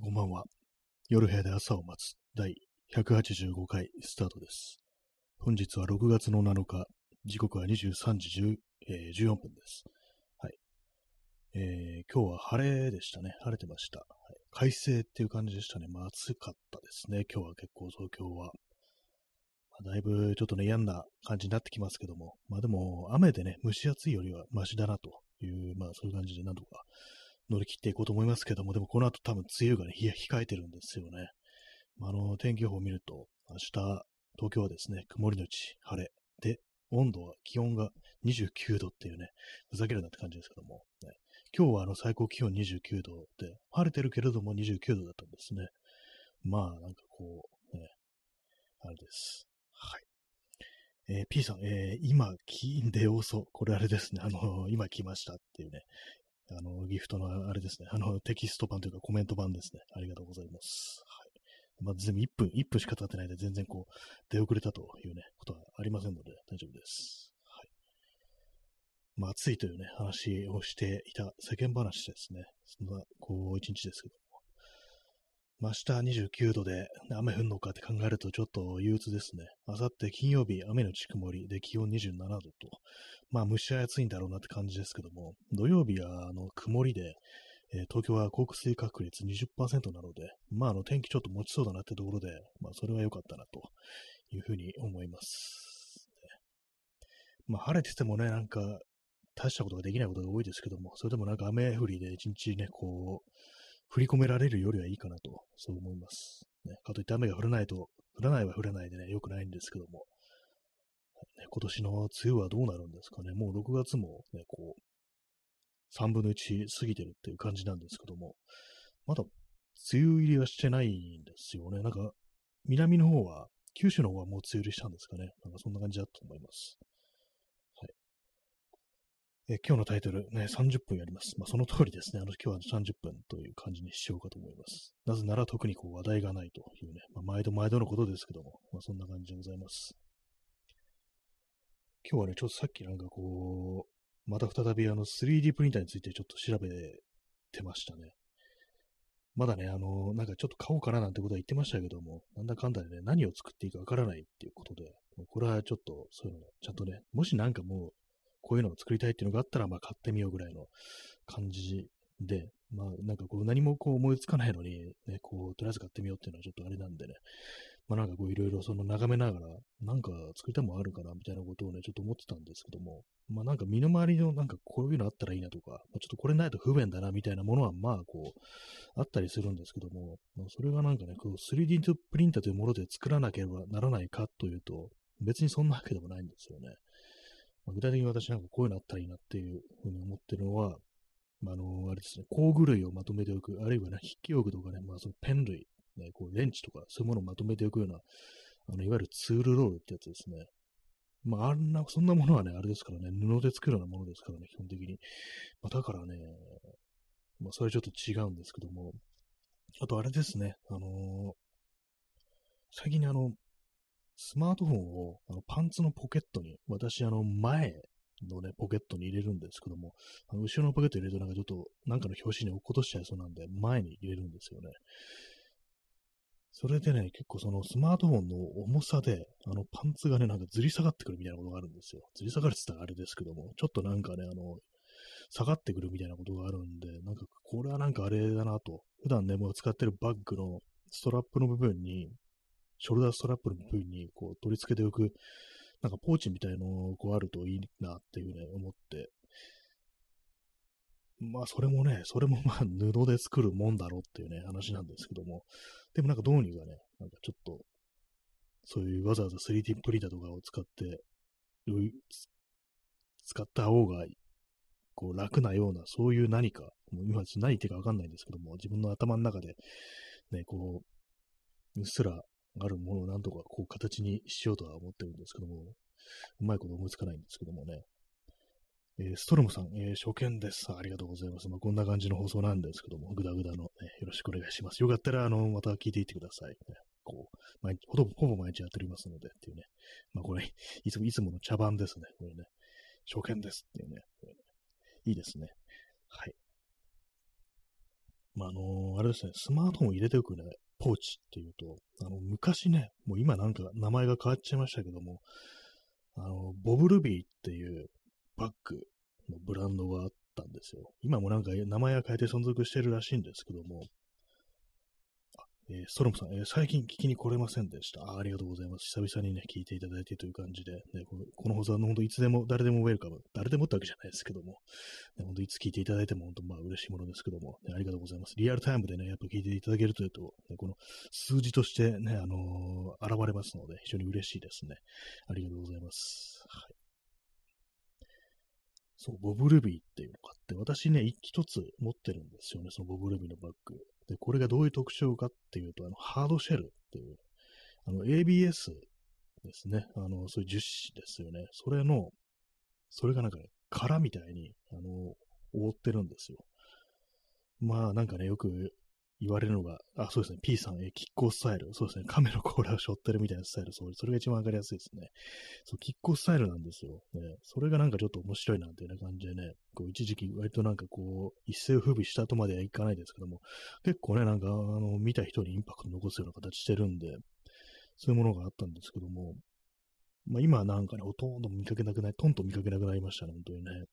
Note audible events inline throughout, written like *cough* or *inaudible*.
こんばんは。夜部屋で朝を待つ第185回スタートです。本日は6月の7日、時刻は23時10、えー14分です。はい。えー今日は晴れでしたね。晴れてました。はい、快晴っていう感じでしたね。まあ暑かったですね。今日は結構東京は。まあだいぶちょっとね、嫌な感じになってきますけども。まあでも、雨でね、蒸し暑いよりはマシだなという、まあそういう感じでなんとか乗り切っていこうと思いますけども、でもこの後多分梅雨がね、控えてるんですよね。まああの、天気予報を見ると、明日、東京はですね、曇りのち晴れ。で、温度は、気温が29度っていうね、ふざけるなって感じですけども、ね、今日はあの最高気温29度で、晴れてるけれども29度だったんですね。まあ、なんかこう、ね、あれです。はい。えー P さん、えー今、金で要素。これあれですね。あの今来ましたっていうね。あの、ギフトのあれですね。あの、テキスト版というかコメント版ですね。ありがとうございます。はい。まあ、全部1分、1分しか経ってないで、全然こう、出遅れたというね、ことはありませんので、大丈夫です。はい。まあ、暑いというね、話をしていた世間話ですね。そんな、こう、一日ですけど。明日29度で雨降るのかって考えるとちょっと憂鬱ですね。あさって金曜日雨のち曇りで気温27度と、まあ蒸し暑いんだろうなって感じですけども、土曜日はあの曇りで、えー東京は降水確率20%なので、まああの天気ちょっと持ちそうだなってところで、まあそれは良かったなというふうに思います。まあ晴れててもね、なんか大したことができないことが多いですけども、それでもなんか雨降りで一日ね、こう、振り込められるよりはいいかなと、そう思います。ね、かといって雨が降らないと、降らないは降らないでね、良くないんですけども、ね、今年の梅雨はどうなるんですかね。もう6月もね、こう、3分の1過ぎてるっていう感じなんですけども、まだ梅雨入りはしてないんですよね。なんか、南の方は、九州の方はもう梅雨入りしたんですかね。なんかそんな感じだと思います。え今日のタイトル、ね、30分やります。まあ、その通りですね。あの、今日は30分という感じにしようかと思います。なぜなら特にこう話題がないというね、まあ、毎度毎度のことですけども、まあ、そんな感じでございます。今日はね、ちょっとさっきなんかこう、また再びあの 3D プリンターについてちょっと調べてましたね。まだね、あの、なんかちょっと買おうかななんてことは言ってましたけども、なんだかんだでね、何を作っていいかわからないっていうことで、これはちょっとそういうの、ちゃんとね、もしなんかもう、こういうのを作りたいっていうのがあったら、まあ買ってみようぐらいの感じで、まあなんかこう何もこう思いつかないのに、ね、こう、とりあえず買ってみようっていうのはちょっとあれなんでね、まあなんかこういろいろその眺めながら、なんか作りたいもんあるかなみたいなことをね、ちょっと思ってたんですけども、まあなんか身の回りのなんかこういうのあったらいいなとか、ま、ちょっとこれないと不便だなみたいなものはまあこう、あったりするんですけども、まあ、それがなんかね、こう 3D プリンターというもので作らなければならないかというと、別にそんなわけでもないんですよね。まあ、具体的に私なんかこういうのあったらいいなっていうふうに思ってるのは、まあ、あの、あれですね、工具類をまとめておく、あるいはね、筆記用具とかね、まあそのペン類、ね、こうレンチとかそういうものをまとめておくような、あの、いわゆるツールロールってやつですね。まあ、あんな、そんなものはね、あれですからね、布で作るようなものですからね、基本的に。まあ、だからね、まあ、それちょっと違うんですけども、あとあれですね、あのー最近、あの、スマートフォンをあのパンツのポケットに、私、あの、前のね、ポケットに入れるんですけども、あの後ろのポケット入れるとなんかちょっと、なんかの表紙に落っことしちゃいそうなんで、前に入れるんですよね。それでね、結構そのスマートフォンの重さで、あのパンツがね、なんかずり下がってくるみたいなことがあるんですよ。ずり下がるって言ったらあれですけども、ちょっとなんかね、あの、下がってくるみたいなことがあるんで、なんかこれはなんかあれだなと、普段ね、もう使ってるバッグのストラップの部分に、ショルダーストラップの部分にこう取り付けておく、なんかポーチみたいのこうあるといいなっていうね、思って。まあそれもね、それもまあ布で作るもんだろうっていうね、話なんですけども、でもなんかどうにかね、なんかちょっと、そういうわざわざ 3D プリンターとかを使って、使った方が、こう楽なような、そういう何か、もう今何言ってかわかんないんですけども、自分の頭の中で、ね、こう、うっすらあるものをなんとかこう形にしようとは思ってるんですけども、うまいこと思いつかないんですけどもね。えーストロムさん、えー初見です。ありがとうございます。まあ、こんな感じの放送なんですけども、ぐだぐだの、ね、よろしくお願いします。よかったら、あの、また聞いていってください。ねこう、毎ほぼ、ほぼ毎日やっておりますので、っていうね。まあ、これ、いつも、いつもの茶番ですね。これね。初見ですっていうね。ねいいですね。はい。まあ、あのーあれですね、スマートフォン入れておくね、ポーチっていうと、あの、昔ね、もう今なんか名前が変わっちゃいましたけども、あの、ボブルビーっていうバッグのブランドがあったんですよ。今もなんか名前は変えて存続してるらしいんですけども、えー、ストロムさん、えー、最近聞きに来れませんでしたあ。ありがとうございます。久々にね、聞いていただいてという感じで、ね、このこの放送は本当いつでも、誰でもウェルカム、誰でもってわけじゃないですけども、ね、本当いつ聞いていただいても本当まあ嬉しいものですけども、ね、ありがとうございます。リアルタイムでね、やっぱ聞いていただけるというと、ね、この数字としてね、あのー、現れますので、非常に嬉しいですね。ありがとうございます。はい。そう、ボブルビーっていうのがあって、私ね、一つ持ってるんですよね、そのボブルビーのバッグ。で、これがどういう特徴かっていうと、あの、ハードシェルっていう、あの、ABS ですね。あの、そういう樹脂ですよね。それの、それがなんかね、殻みたいに、あの、覆ってるんですよ。まあ、なんかね、よく言われるのが、あ、そうですね、P さん、え、キッコースタイル。そうですね、亀の甲羅を背負ってるみたいなスタイル。そう、それが一番わかりやすいですね。そう、キッコースタイルなんですよ。ね、それがなんかちょっと面白いなんていうような感じでね、こう、一時期割となんかこう、一世を風靡したとまではいかないですけども、結構ね、なんか、あの、見た人にインパクト残すような形してるんで、そういうものがあったんですけども、まあ今なんかね、ほとんど見かけなくない、トントン見かけなくなりましたね、本当にね。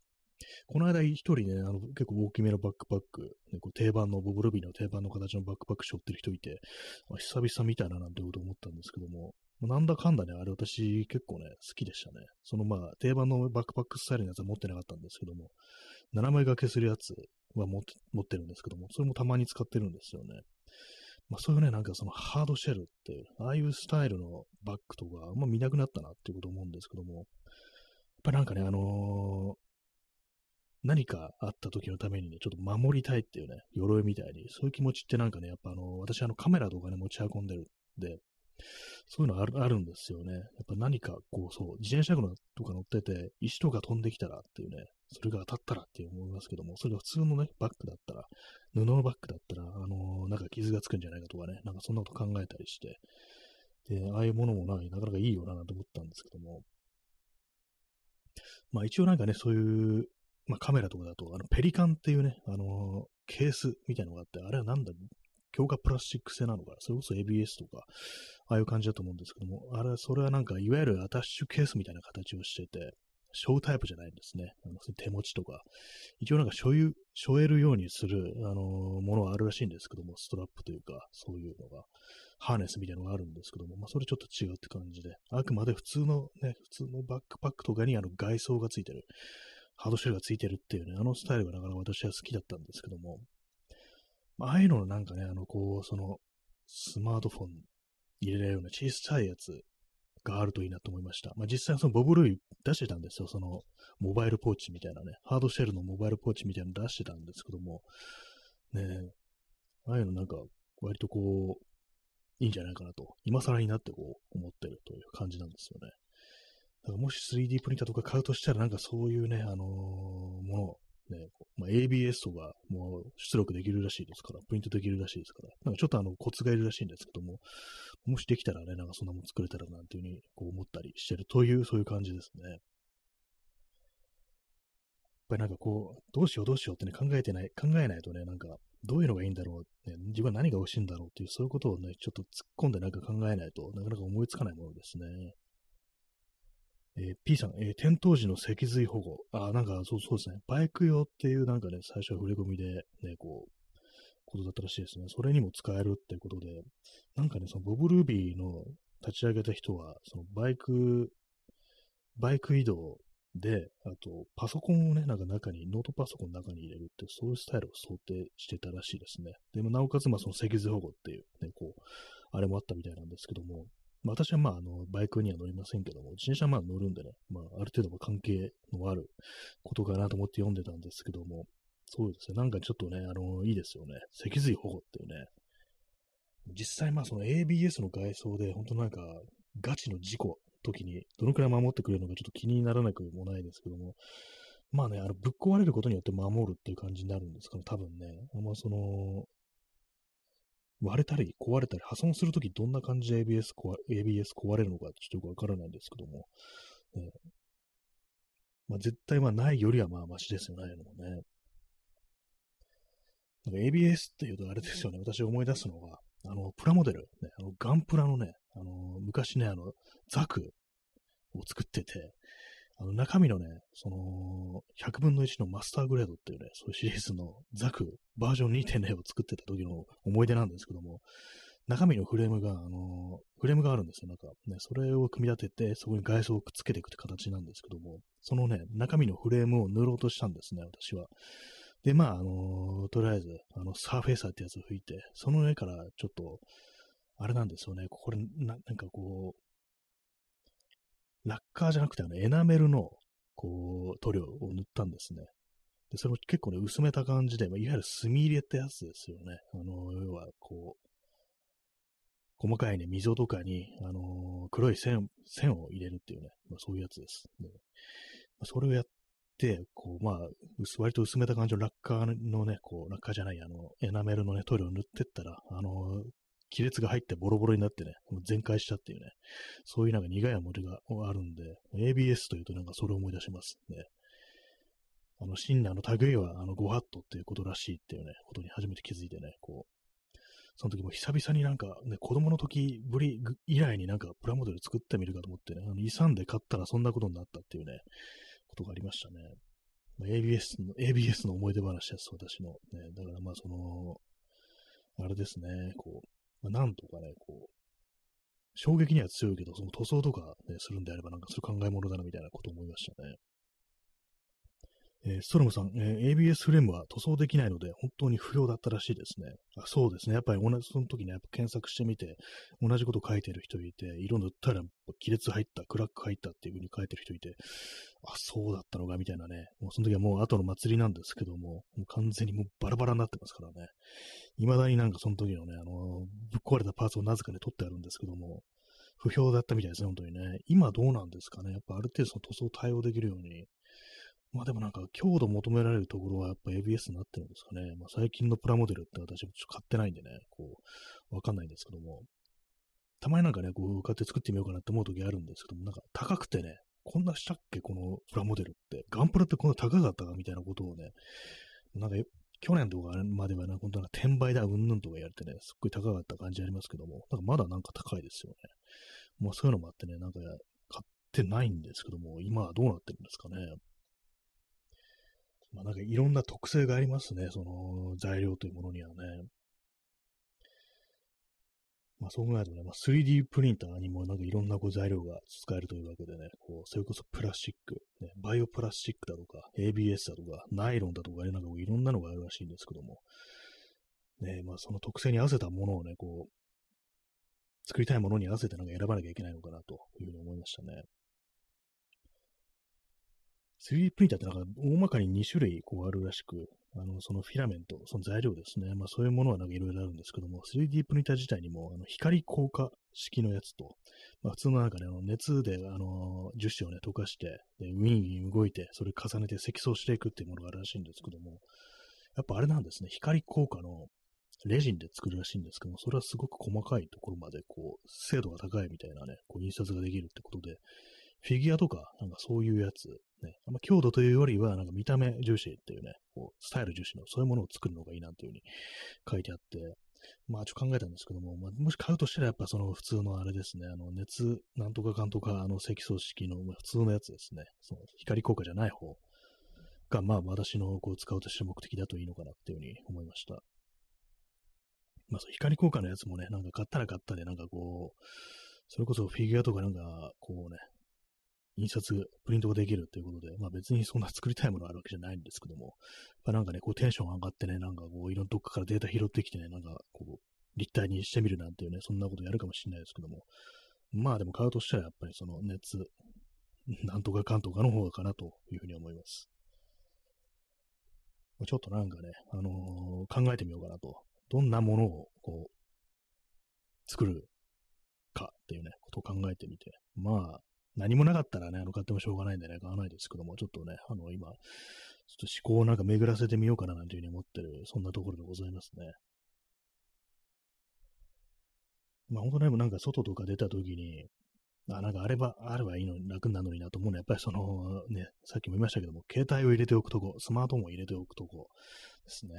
この間一人ね、あの結構大きめのバックパック、ね、こう定番のボブルビーの定番の形のバックパック背負ってる人いて、まあ久々みたいななんてこと思ったんですけども、なんだかんだね、あれ私結構ね、好きでしたね。そのまあ、定番のバックパックスタイルのやつは持ってなかったんですけども、斜め掛けするやつは持って持ってるんですけども、それもたまに使ってるんですよね。まあそういうね、なんかそのハードシェルっていう、ああいうスタイルのバッグとかあんま見なくなったなっていうこと思うんですけども、やっぱりなんかね、あの何かあった時のためにね、ちょっと守りたいっていうね、鎧みたいに、そういう気持ちってなんかね、やっぱあの、私あのカメラとかね、持ち運んでるんで、そういうのあるあるんですよね。やっぱ何かこう、そう、自転車とか乗ってて、石とか飛んできたらっていうね、それが当たったらって思いますけども、それが普通のね、バッグだったら、布のバッグだったら、あのー、なんか傷がつくんじゃないかとかね、なんかそんなこと考えたりして、で、ああいうものもななかなかいいよなと思ったんですけども、まあ一応なんかね、そういうまあ、カメラとかだと、あの、ペリカンっていうね、あのー、ケースみたいなのがあって、あれはなんだ、強化プラスチック製なのか、それこそ ABS とか、ああいう感じだと思うんですけども、あれ、それはなんか、いわゆるアタッシュケースみたいな形をしてて、ショータイプじゃないんですね。あの手持ちとか。一応なんか所有、背負えるようにする、あのー、ものはあるらしいんですけども、ストラップというか、そういうのが。ハーネスみたいなのがあるんですけども、まあ、それちょっと違うって感じで、あくまで普通のね、普通のバックパックとかにあの外装がついてる、ハードシェルがついてるっていうね、あのスタイルがなかなか私は好きだったんですけども、まああいうのなんかね、あの、こう、その、スマートフォン入れられるような小さいやつがあるといいなと思いました。まあ、実際そのボブルイ出してたんですよ。その、モバイルポーチみたいなね、ハードシェルのモバイルポーチみたいなの出してたんですけども、ねああいうのなんか、割とこう、いいんじゃないかなと、今更になってこう、思ってるという感じなんですよね。だかもし 3D プリンターとか買うとしたら、なんかそういうね、あのー、もの、ね、まあ、ABS とかもう出力できるらしいですから、プリントできるらしいですから、なんかちょっとあのコツがいるらしいんですけども、もしできたらね、なんかそんなもん作れたらなんていうふうにこう思ったりしてるという、そういう感じですね。やっぱりなんかこう、どうしようどうしようってね、考えてない、考えないとね、なんか、どういうのがいいんだろう、ね、自分は何が欲しいんだろうっていう、そういうことをね、ちょっと突っ込んでなんか考えないとなかなか思いつかないものですね。えー、P さん、えー、転倒時の脊髄保護。あ、なんかそうそうですね。バイク用っていうなんかね、最初は触れ込みでね、こう、ことだったらしいですね。それにも使えるっていうことで、なんかね、そのボブ・ルービーの立ち上げた人は、そのバイク、バイク移動で、あと、パソコンをね、なんか中に、ノートパソコンの中に入れるって、そういうスタイルを想定してたらしいですね。でも、なおかつ、まあ、その脊髄保護っていう、ね、こう、あれもあったみたいなんですけども、まあ、私はまあ、あの、バイクには乗りませんけども、自転車はまあ乗るんでね、まあ、ある程度関係のあることかなと思って読んでたんですけども、そうですね、なんかちょっとね、あの、いいですよね。脊髄保護っていうね。実際まあ、その ABS の外装で、本当なんか、ガチの事故時にどのくらい守ってくれるのかちょっと気にならなくもないですけども、まあね、あの、ぶっ壊れることによって守るっていう感じになるんですかね、多分ね。あんまその、割れたり壊れたり破損するときどんな感じで ABS 壊 ABS 壊れるのかちょっとよくわからないんですけども、ね、まあ、絶対まあないよりはまあマシですよね、のもね。なんか ABS っていうとあれですよね、私思い出すのが、あの、プラモデル、ね、あのガンプラのね、あの、昔ね、あの、ザクを作ってて、あの中身のね、その、100分の1のマスターグレードっていうね、そういうシリーズのザクバージョン2.0を作ってた時の思い出なんですけども、中身のフレームが、あの、フレームがあるんですよ。なんか、ね、それを組み立てて、そこに外装をくっつけていくって形なんですけども、そのね、中身のフレームを塗ろうとしたんですね、私は。で、まあ、あのとりあえず、あの、サーフェイサーってやつを吹いて、その上からちょっと、あれなんですよね、これ、ななんかこう、ラッカーじゃなくて、あの、エナメルの、こう、塗料を塗ったんですね。で、それを結構ね、薄めた感じで、まあ、いわゆる墨入れってやつですよね。あの、要は、こう、細かいね、溝とかに、あのー、黒い線、線を入れるっていうね、まあ、そういうやつです。でまあ、それをやって、こう、まあ、薄、割と薄めた感じのラッカーのね、こう、ラッカーじゃない、あの、エナメルのね、塗料を塗ってったら、あのー、亀裂が入ってボロボロになってね、全開したっていうね、そういうなんか苦い思い出があるんで、ABS というとなんかそれを思い出しますね。あの、シンナーの類は、あの、ゴハットっていうことらしいっていうね、ことに初めて気づいてね、こう、その時も久々になんか、ね、子供の時ぶり以来になんかプラモデル作ってみるかと思ってね、あの、勇んで買ったらそんなことになったっていうね、ことがありましたね。ま、ABS の、ABS の思い出話です、私の。ね、だからまあその、あれですね、こう、まあ、なんとかね、こう、衝撃には強いけど、その塗装とか、ね、するんであれば、なんかそういう考え物だなみたいなことを思いましたね。えー、ストロムさん、えー、ABS フレームは塗装できないので、本当に不要だったらしいですね。あそうですね。やっぱり同じ、その時ね、やっぱ検索してみて、同じこと書いてる人いて、色塗ったら亀裂入った、クラック入ったっていう風に書いてる人いて、あ、そうだったのか、みたいなね。もうその時はもう後の祭りなんですけども、もう完全にもうバラバラになってますからね。未だになんかその時のね、あの、ぶっ壊れたパーツをなぜかね、取ってあるんですけども、不評だったみたいですね、本当にね。今どうなんですかね。やっぱある程度その塗装対応できるようにまあでもなんか強度求められるところはやっぱ ABS になってるんですかね。まあ最近のプラモデルって私もちょっと買ってないんでね、こう、わかんないんですけども。たまになんかね、こう、買って作ってみようかなって思う時あるんですけども、なんか高くてね、こんなしたっけこのプラモデルって。ガンプラってこんな高かったかみたいなことをね、なんか去年とかまではね、本当なんか転売だ、うんぬんとか言われてね、すっごい高かった感じありますけども、なんかまだなんか高いですよね。まあそういうのもあってね、なんか買ってないんですけども、今はどうなってるんですかね。まあなんかいろんな特性がありますね、その材料というものにはね。まあそう考えるとね、まあ、3D プリンターにもなんかいろんなこう材料が使えるというわけでね、こうそれこそプラスチック、ね、バイオプラスチックだとか、ABS だとか、ナイロンだとか、ねなんかいろんなのがあるらしいんですけども、ね、まあその特性に合わせたものをね、こう、作りたいものに合わせてなんか選ばなきゃいけないのかなというふうに思いましたね。3D プリンターってなんか大まかに2種類こうあるらしく、あの、そのフィラメント、その材料ですね。まあそういうものはなんかいろいろあるんですけども、3D プリンター自体にもあの光効果式のやつと、まあ普通のなんかね、熱であの樹脂をね、溶かして、でウィンウィン動いて、それ重ねて積層していくっていうものがあるらしいんですけども、やっぱあれなんですね、光効果のレジンで作るらしいんですけども、それはすごく細かいところまでこう、精度が高いみたいなね、こう印刷ができるってことで、フィギュアとか、なんかそういうやつ、ね、あま強度というよりは、なんか見た目重視っていうね、こうスタイル重視の、そういうものを作るのがいいなっていうふうに書いてあって、まあちょっと考えたんですけども、まあ、もし買うとしたらやっぱその普通のあれですね、あの熱、なんとかかんとか、あの積層式の普通のやつですね、その光効果じゃない方が、まあ私のこう使うとして目的だといいのかなっていうふうに思いました。まあそう光効果のやつもね、なんか買ったら買ったで、なんかこう、それこそフィギュアとかなんか、こうね、印刷、プリントができるということで、まあ別にそんな作りたいものがあるわけじゃないんですけども、まあ、なんかね、こうテンション上がってね、なんかこういろんなどっからデータ拾ってきてね、なんかこう立体にしてみるなんていうね、そんなことやるかもしれないですけども、まあでも買うとしたらやっぱりその熱、なんとかかんとかの方がかなというふうに思います。ちょっとなんかね、あのー、考えてみようかなと。どんなものをこう、作るかっていうね、ことを考えてみて、まあ、何もなかったらね、あの、買ってもしょうがないんでね、買わないですけども、ちょっとね、あの、今、ちょっと思考をなんか巡らせてみようかななんていうふうに思ってる、そんなところでございますね。まあ本当ね、なんか外とか出た時に、あ、なんかあれば、あればいいのに楽なのになと思うのは、やっぱりそのね、さっきも言いましたけども、携帯を入れておくとこ、スマートフォンを入れておくとこですね。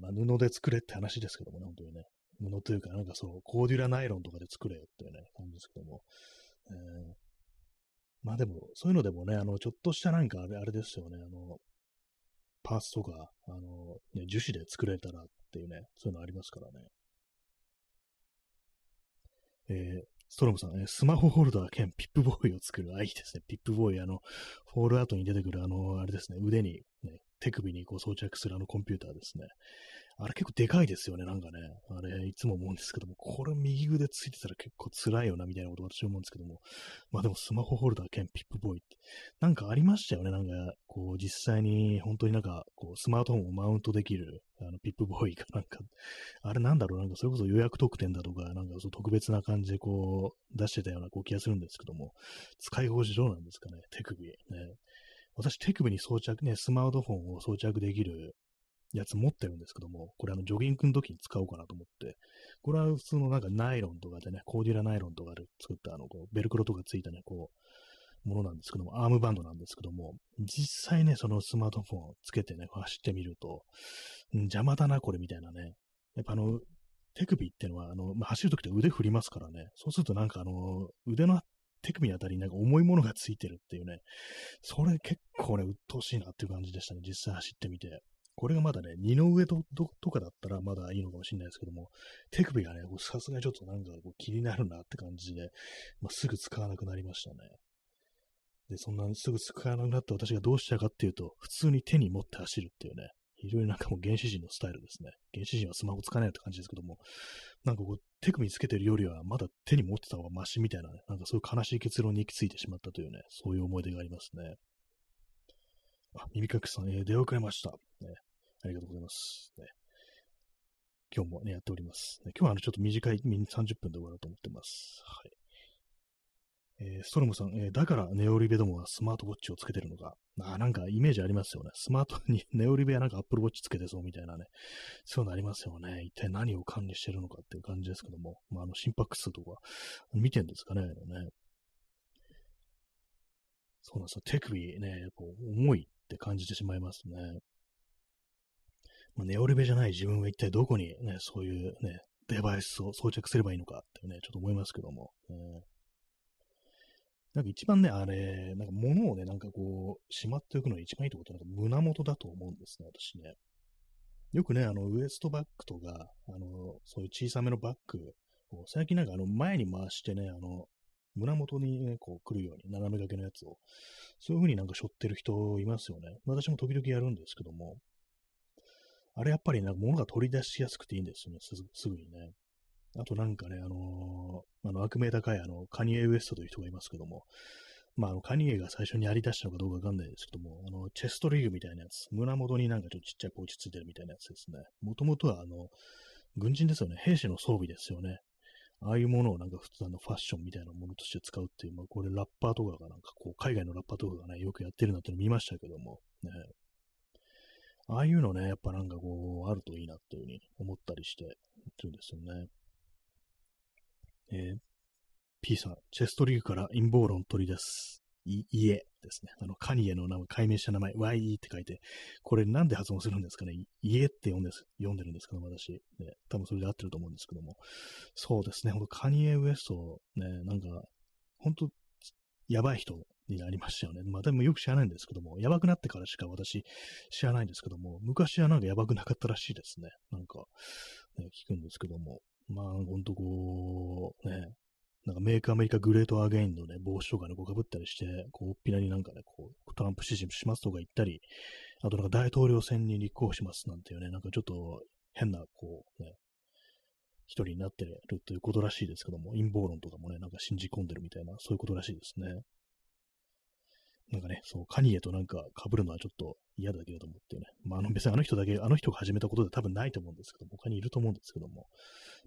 まあ、布で作れって話ですけどもね、本当にね。布というか、なんかそう、コーデュラナイロンとかで作れよっていうね、感じですけども。えー、まあでも、そういうのでもね、あの、ちょっとしたなんかあれ、あれですよね、あの、パーツとか、あの、ね、樹脂で作れたらっていうね、そういうのありますからね。えー、ストロムさん、えー、スマホホルダー兼ピップボーイを作る。あ、いいですね。ピップボーイ、あの、フォールアウトに出てくる、あの、あれですね、腕に、ね、手首にこう装着するあのコンピューターですね。あれ結構でかいですよね、なんかね。あれ、いつも思うんですけども、これ右腕ついてたら結構辛いよな、みたいなこと私思うんですけども。まあでもスマホホルダー兼ピップボーイって、なんかありましたよね、なんか、こう、実際に本当になんか、こう、スマートフォンをマウントできる、あの、ピップボーイがなんか、あれなんだろう、なんかそれこそ予約特典だとか、なんかそう特別な感じでこう、出してたようなこう気がするんですけども、使い心地どうなんですかね、手首。ね。私、手首に装着ね、スマートフォンを装着できるやつ持ってるんですけども、これあのジョギングの時に使おうかなと思って、これは普通のなんかナイロンとかでね、コーデュラナイロンとかで作ったあの、こう、ベルクロとかついたね、こう、ものなんですけども、アームバンドなんですけども、実際ね、そのスマートフォンをつけてね、走ってみると、邪魔だな、これみたいなね。やっぱあの、手首ってのは、あの、まあ、走るときって腕振りますからね。そうするとなんかあの、腕の手首あたりになんか重いものがついてるっていうね。それ結構ね、鬱陶しいなっていう感じでしたね。実際走ってみて。これがまだね、二の上ととかだったらまだいいのかもしれないですけども、手首がね、さすがにちょっとなんかこう気になるなって感じで、まあ、すぐ使わなくなりましたね。で、そんなすぐ使わなくなって私がどうしたかっていうと、普通に手に持って走るっていうね、非常になんかもう原始人のスタイルですね。原始人はスマホ使わないって感じですけども、なんかこう手首につけてるよりはまだ手に持ってた方がマシみたいなね、なんかそういう悲しい結論に行き着いてしまったというね、そういう思い出がありますね。あ、耳かきさん、えー、出遅れました。ね。ありがとうございます。ね、今日もね、やっております。ね、今日はあのちょっと短い、30分で終わろうと思ってます。はい。えー、ストロムさん、えー、だからネオリベどもはスマートウォッチをつけてるのか。あなんかイメージありますよね。スマートに *laughs* ネオリベはなんかアップルウォッチつけてそうみたいなね。そういうのありますよね。一体何を管理してるのかっていう感じですけども。まあ、あの心拍数とか見てんですかね。ねそうなんですよ。手首ね、やっぱ重いって感じてしまいますね。まあ、ネオレベじゃない自分は一体どこにね、そういうね、デバイスを装着すればいいのかってね、ちょっと思いますけども。えー、なんか一番ね、あれ、なんか物をね、なんかこう、しまっておくのに一番いいってことは、なんか胸元だと思うんですね、私ね。よくね、あの、ウエストバッグとか、あの、そういう小さめのバッグを、最近なんかあの、前に回してね、あの、胸元にね、こう来るように、斜め掛けのやつを、そういう風になんか背負ってる人いますよね。私も時々やるんですけども、あれやっぱりなんか物が取り出しやすくていいんですよね、すすぐにね。あとなんかね、あのー、あの悪名高いあのカニエ・ウエストという人がいますけども、まあ、あのカニエが最初にやり出したのかどうかわかんないですけども、あのチェストリーグみたいなやつ、胸元になんかちょっとちっちゃいポーチついてるみたいなやつですね。もともとはあの、軍人ですよね、兵士の装備ですよね。ああいうものをなんか普通のファッションみたいなものとして使うっていう、まあ、これラッパーとかがなんかこう、海外のラッパーとかがね、よくやってるなっての見ましたけども、ね、ああいうのね、やっぱなんかこう、あるといいなっていうふうに思ったりしてるんですよね。えー、P さん、チェストリーグから陰謀論取りです。家ですね。あの、カニエの名前、解明した名前、YE って書いて、これなんで発音するんですかね？家って読んです読んでるんですけど、私。ね、多分それで合ってると思うんですけども。そうですね、ほんとカニエ・ウエスト、ね、なんか、ほんと、やばい人になりましたよね。まあでもよく知らないんですけども、やばくなってからしか私知らないんですけども、昔はなんかやばくなかったらしいですね。なんか、ね、聞くんですけども、まあほんとこう、ね、なんかメイクアメリカグレートアゲインのね、帽子とかね、こうかぶったりして、こう、おっぴらになんかね、こう、トランプ支持しますとか言ったり、あとなんか大統領選に立候補しますなんていうね、なんかちょっと変な、こう、ね、一人になってるということらしいですけども、陰謀論とかもね、なんか信じ込んでるみたいな、そういうことらしいですね。なんかね、そう、カニエとなんか被るのはちょっと嫌だけれどもっていうね。まあ、あの別にあの人だけ、あの人が始めたことで多分ないと思うんですけども、他にいると思うんですけども、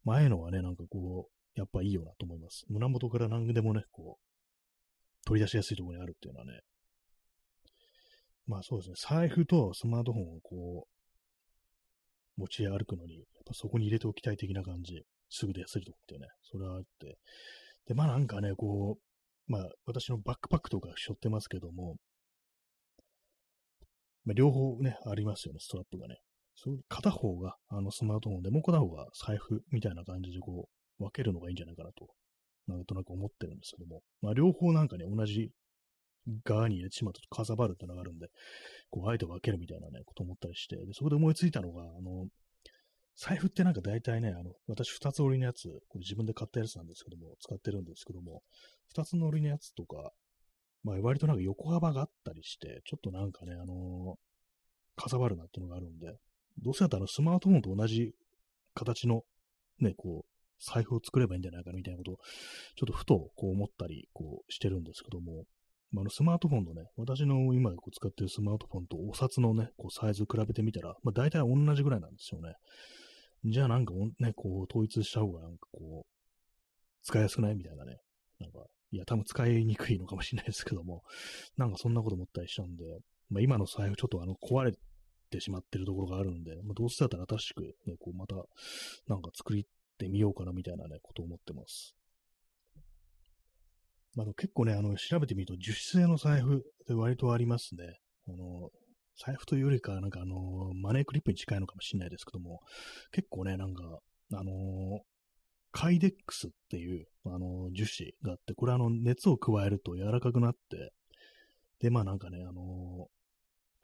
前のはね、なんかこう、やっぱいいよなと思います。胸元から何でもね、こう、取り出しやすいところにあるっていうのはね。まあそうですね、財布とスマートフォンをこう、持ち歩くのに、やっぱそこに入れておきたい的な感じ、すぐ出やすいところっていうね、それはあって。で、まあなんかね、こう、まあ、私のバックパックとか背負ってますけども、まあ、両方ね、ありますよね、ストラップがね。そう片方があのスマートフォンで、もう片方が財布みたいな感じでこう、分けるのがいいんじゃないかなと、なんとなく思ってるんですけども、まあ両方なんかね、同じ側に入れてしまうとかさばるってのがあるんで、こう、あえて分けるみたいなね、こと思ったりして、で、そこで思いついたのが、あの、財布ってなんか大体ね、あの、私二つ折りのやつ、これ自分で買ったやつなんですけども、使ってるんですけども、二つの折りのやつとか、まあ割となんか横幅があったりして、ちょっとなんかね、あのー、かさばるなっていうのがあるんで、どうせだったらスマートフォンと同じ形のね、こう、財布を作ればいいんじゃないかみたいなことを、ちょっとふとこう思ったり、こうしてるんですけども、まあ、のスマートフォンのね、私の今こう使ってるスマートフォンとお札のね、こうサイズ比べてみたら、まあ、大体同じぐらいなんですよね。じゃあなんかね、こう統一した方がなんかこう、使いやすくないみたいなね。なんか、いや、多分使いにくいのかもしれないですけども、なんかそんなこと思ったりしたんで、まあ、今の財布ちょっとあの壊れてしまってるところがあるんで、まあ、どうせだったら新しくね、こうまたなんか作りってみようかなみたいなね、ことを思ってます。まあ、結構ね、あの、調べてみると樹脂製の財布って割とありますね。あの、財布というよりか、なんかあの、マネークリップに近いのかもしれないですけども、結構ね、なんか、あの、カイデックスっていう、あの、樹脂があって、これあの、熱を加えると柔らかくなって、で、まあなんかね、あの、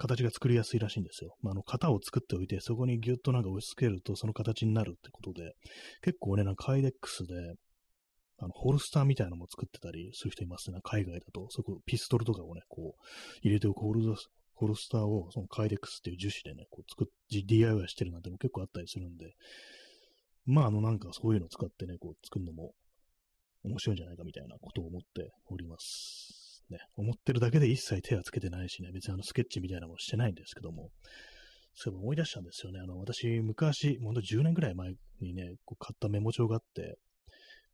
形が作りやすいらしいんですよ。まあ、あの、型を作っておいて、そこにギュッとなんか押し付けると、その形になるってことで、結構ね、なんかカイデックスで、あの、ホルスターみたいなのも作ってたりする人いますね。海外だと。そこ、ピストルとかをね、こう、入れておくホルホルスターを、そのカイデックスっていう樹脂でね、こう作っ、DIY してるなんても結構あったりするんで、まあ、あの、なんかそういうのを使ってね、こう作るのも面白いんじゃないかみたいなことを思っております。ね、思ってるだけで一切手はつけてないしね、別にあのスケッチみたいなのもしてないんですけども、そういえば思い出したんですよね。あの、私、昔、ほんと10年ぐらい前にね、こう買ったメモ帳があって、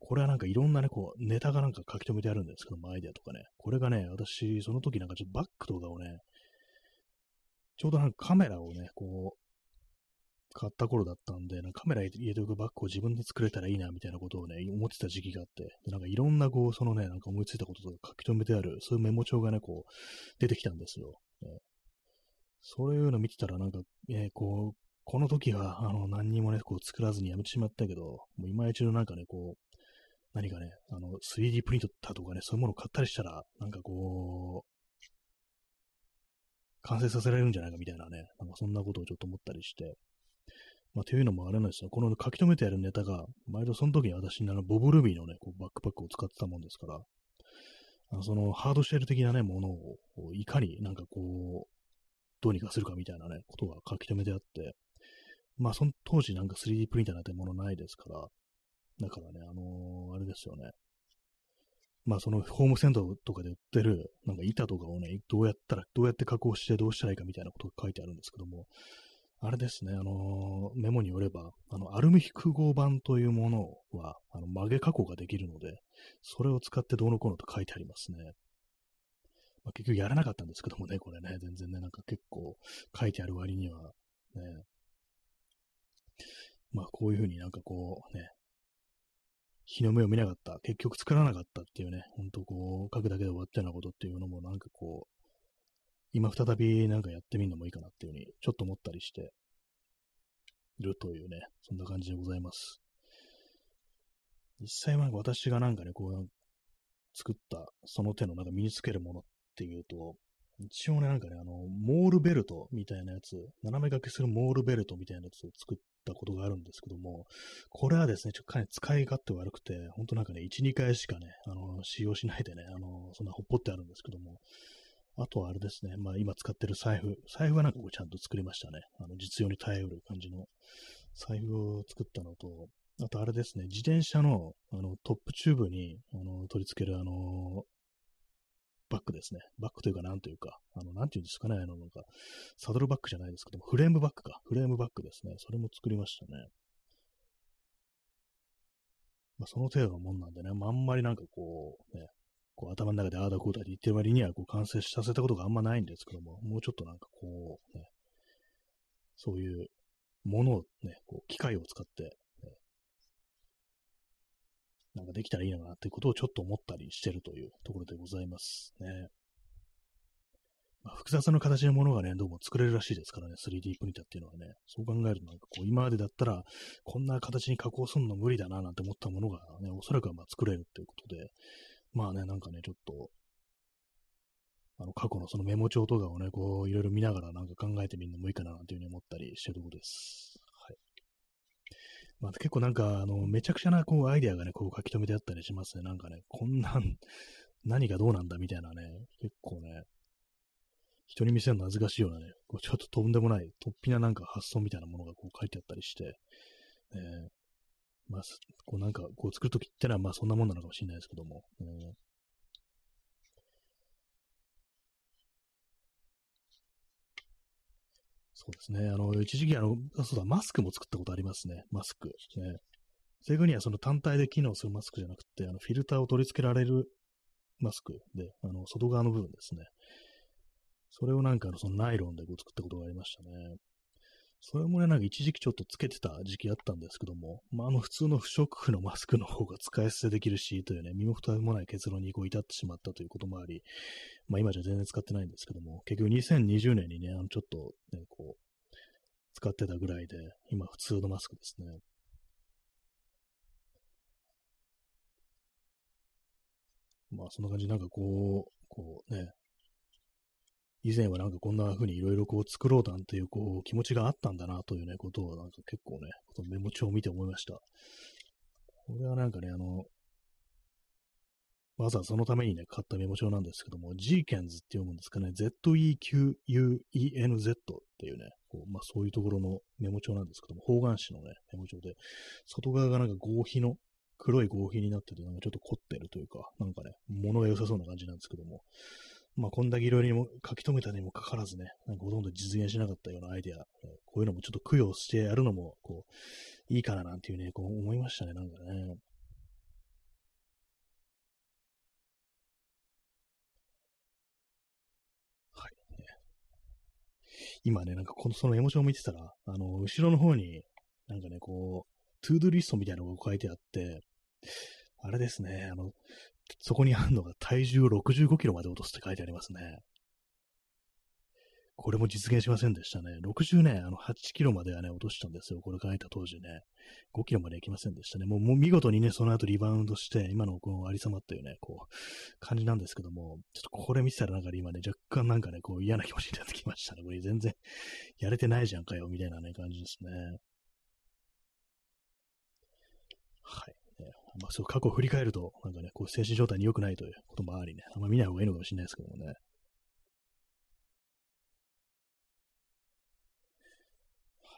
これはなんかいろんなね、こう、ネタがなんか書き留めてあるんですけども、アイデアとかね。これがね、私、その時なんかちょっとバックとかをね、ちょうどなんかカメラをね、こう、買った頃だったんで、なんかカメラ入れておくバッグを自分で作れたらいいな、みたいなことをね、思ってた時期があって、でなんかいろんなこう、そのね、なんか思いついたこととか書き留めてある、そういうメモ帳がね、こう、出てきたんですよ。ね、そういうの見てたら、なんか、えー、こう、この時は、あの、何にもね、こう、作らずにやめてしまったけど、もう今一度なんかね、こう、何かね、あの、3D プリントだとかね、そういうものを買ったりしたら、なんかこう、完成させられるんじゃないかみたいなね、なんかそんなことをちょっと思ったりして、まあ、というのもあれなんですよ。この書き留めてあるネタが、毎度その時に私にあの、ボブルビーのね、こうバックパックを使ってたもんですから、あのそのハードシェル的なね、ものを、いかになんかこう、どうにかするかみたいなね、ことが書き留めてあって、まあ、その当時なんか 3D プリンターなんてものないですから、だからね、あのー、あれですよね。まあそのホームセンターとかで売ってる、なんか板とかをね、どうやったら、どうやって加工してどうしたらいいかみたいなことが書いてあるんですけども、あれですね、あのー、メモによれば、あの、アルミ複合板というものは、あの、曲げ加工ができるので、それを使ってどうのこうのと書いてありますね。まあ、結局やらなかったんですけどもね、これね、全然ね、なんか結構書いてある割には、ね、まあこういうふうになんかこうね、日の目を見なかった、結局作らなかったっていうね、ほんとこう、書くだけで終わったようなことっていうのもなんかこう、今再びなんかやってみるのもいいかなっていうふうにちょっと思ったりしているというね、そんな感じでございます。実際は私がなんかね、こう、作ったその手のなんか身につけるものっていうと、一応ね、なんかね、あの、モールベルトみたいなやつ、斜め掛けするモールベルトみたいなやつを作ったことがあるんですけども、これはですね、ちょっとかなり使い勝手悪くて、ほんとなんかね、1、2回しかね、あの、使用しないでね、あの、そんなほっぽってあるんですけども、あとはあれですね、まあ今使ってる財布、財布はなんかこうちゃんと作りましたね。あの、実用に耐えうる感じの財布を作ったのと、あとあれですね、自転車のあのトップチューブにあの取り付けるあのバッグですね。バッグというか、なんというか、あの、なんていうんですかね、あの、なんか、サドルバッグじゃないですけども、フレームバッグか。フレームバッグですね。それも作りましたね。まあ、その程度のもんなんでね、まあ、あんまりなんかこう、ね、こう頭の中でああだこうだって言ってる割には、こう、完成させたことがあんまないんですけども、もうちょっとなんかこう、ね、そういうものをね、こう、機械を使って、なんかできたらいいのかなっていうことをちょっと思ったりしてるというところでございますね。まあ、複雑な形のものがね、どうも作れるらしいですからね、3D プリンターっていうのはね、そう考えるとなんかこう、今までだったら、こんな形に加工するの無理だななんて思ったものがね、おそらくはま作れるっていうことで、まあね、なんかね、ちょっと、あの、過去のそのメモ帳とかをね、こう、いろいろ見ながらなんか考えてみるのもいいかななんていうふうに思ったりしてるところです。はい。まあ、結構なんか、あの、めちゃくちゃな、こう、アイデアがね、こう書き留めてあったりしますね。なんかね、こんなん、何がどうなんだみたいなね、結構ね、人に見せるの恥ずかしいようなね、こうちょっととんでもない、突飛ななんか発想みたいなものがこう書いてあったりして、えー、まあ、こうなんか、こう作るときってのはまあそんなもんなのかもしれないですけども、えー、そうですね。あの、一時期あの、そうだ、マスクも作ったことありますね。マスク。ね。正確にはその単体で機能するマスクじゃなくて、あの、フィルターを取り付けられるマスクで、あの、外側の部分ですね。それをなんかそのナイロンでこう作ったことがありましたね。それもね、なんか一時期ちょっとつけてた時期あったんですけども、まあ、あの普通の不織布のマスクの方が使い捨てできるし、というね、身も蓋もない結論にこう至ってしまったということもあり、まあ今じゃ全然使ってないんですけども、結局2020年にね、あのちょっとね、こう、使ってたぐらいで、今普通のマスクですね。まあそんな感じなんかこう、こうね、以前はなんかこんな風にいろいろこう作ろうなんていうこう気持ちがあったんだなというね、ことをなんか結構ね、このメモ帳を見て思いました。これはなんかね、あの、わざわざそのためにね、買ったメモ帳なんですけども、G ケンズって読むんですかね、Z-E-Q-U-E-N-Z っていうね、こうまあ、そういうところのメモ帳なんですけども、方眼紙のね、メモ帳で、外側がなんか合皮の、黒い合皮になってて、なんかちょっと凝ってるというか、なんかね、物が良さそうな感じなんですけども、まあ、こんだけいろいろも書き留めたにもかかわらずね、なんかほとんど実現しなかったようなアイデア、こういうのもちょっと供養してやるのも、こう、いいかななんていうね、こう思いましたね、なんかね。はい。今ね、なんかこの、その絵文字を見てたら、あの、後ろの方に、なんかね、こう、 to-do list みたいなのが書いてあって、あれですね、あの、そこにあるのが体重65キロまで落とすって書いてありますね。これも実現しませんでしたね。60ね、あの8キロまではね、落としたんですよ。これ書いた当時ね。5キロまで行きませんでしたね。もうもう見事にね、その後リバウンドして、今のこのありさまっていうね、こう、感じなんですけども、ちょっとこれ見てたらなんか今ね、若干なんかね、こう嫌な気持ちになってきましたね。これ全然やれてないじゃんかよ、みたいなね、感じですね。はい。まあ、そう過去を振り返ると、なんかね、こう精神状態に良くないということもありね、あんま見ない方がいいのかもしれないですけどもね。は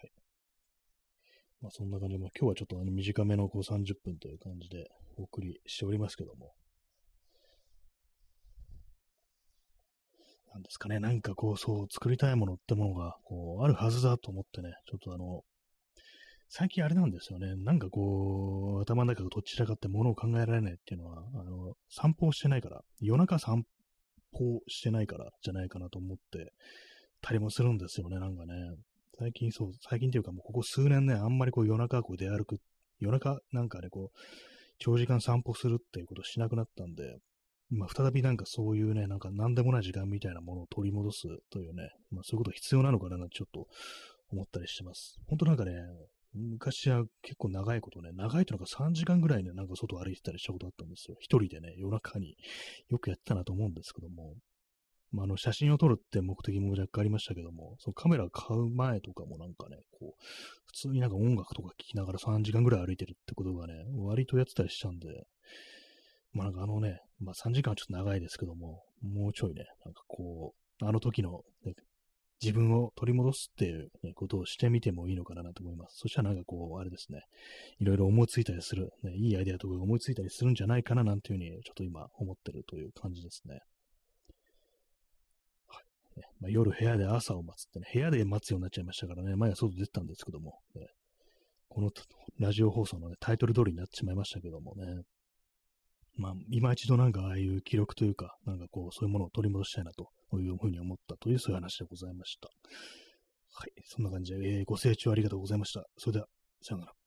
い。まあそんな感じで、まあ今日はちょっとあの短めのこう30分という感じでお送りしておりますけども。なんですかね、なんかこう、そう、作りたいものってものが、こう、あるはずだと思ってね、ちょっとあの、最近あれなんですよね。なんかこう、頭の中がどちらかってものを考えられないっていうのは、あの、散歩をしてないから、夜中散歩してないからじゃないかなと思ってたりもするんですよね、なんかね。最近そう、最近っていうかもうここ数年ね、あんまりこう夜中こう出歩く、夜中なんかね、こう、長時間散歩するっていうことしなくなったんで、今再びなんかそういうね、なんか何でもない時間みたいなものを取り戻すというね、まあそういうこと必要なのかなちょっと思ったりしてます。本当なんかね、昔は結構長いことね、長いとなんか3時間ぐらいね、なんか外歩いてたりしたことあったんですよ。一人でね、夜中によくやってたなと思うんですけども、まあ、あの、写真を撮るって目的も若干ありましたけども、そのカメラ買う前とかもなんかね、こう、普通になんか音楽とか聴きながら3時間ぐらい歩いてるってことがね、割とやってたりしたんで、まあなんかあのね、まあ3時間はちょっと長いですけども、もうちょいね、なんかこう、あの時の、ね、自分を取り戻すっていう、ことをしてみてもいいのかなと思います。そしたらなんかこう、あれですね、いろいろ思いついたりする、ね、いいアイデアとか思いついたりするんじゃないかななんていうふうに、ちょっと今思ってるという感じですね。はい。ねまあ、夜部屋で朝を待つってね、部屋で待つようになっちゃいましたからね、前は外出てたんですけども、ね、このラジオ放送の、ね、タイトル通りになってしまいましたけどもね、まあ、今一度なんかああいう記録というか、なんかこう、そういうものを取り戻したいなというふうに思ったという、そういう話でございました。はい。そんな感じで、えー、ご清聴ありがとうございました。それでは、さようなら。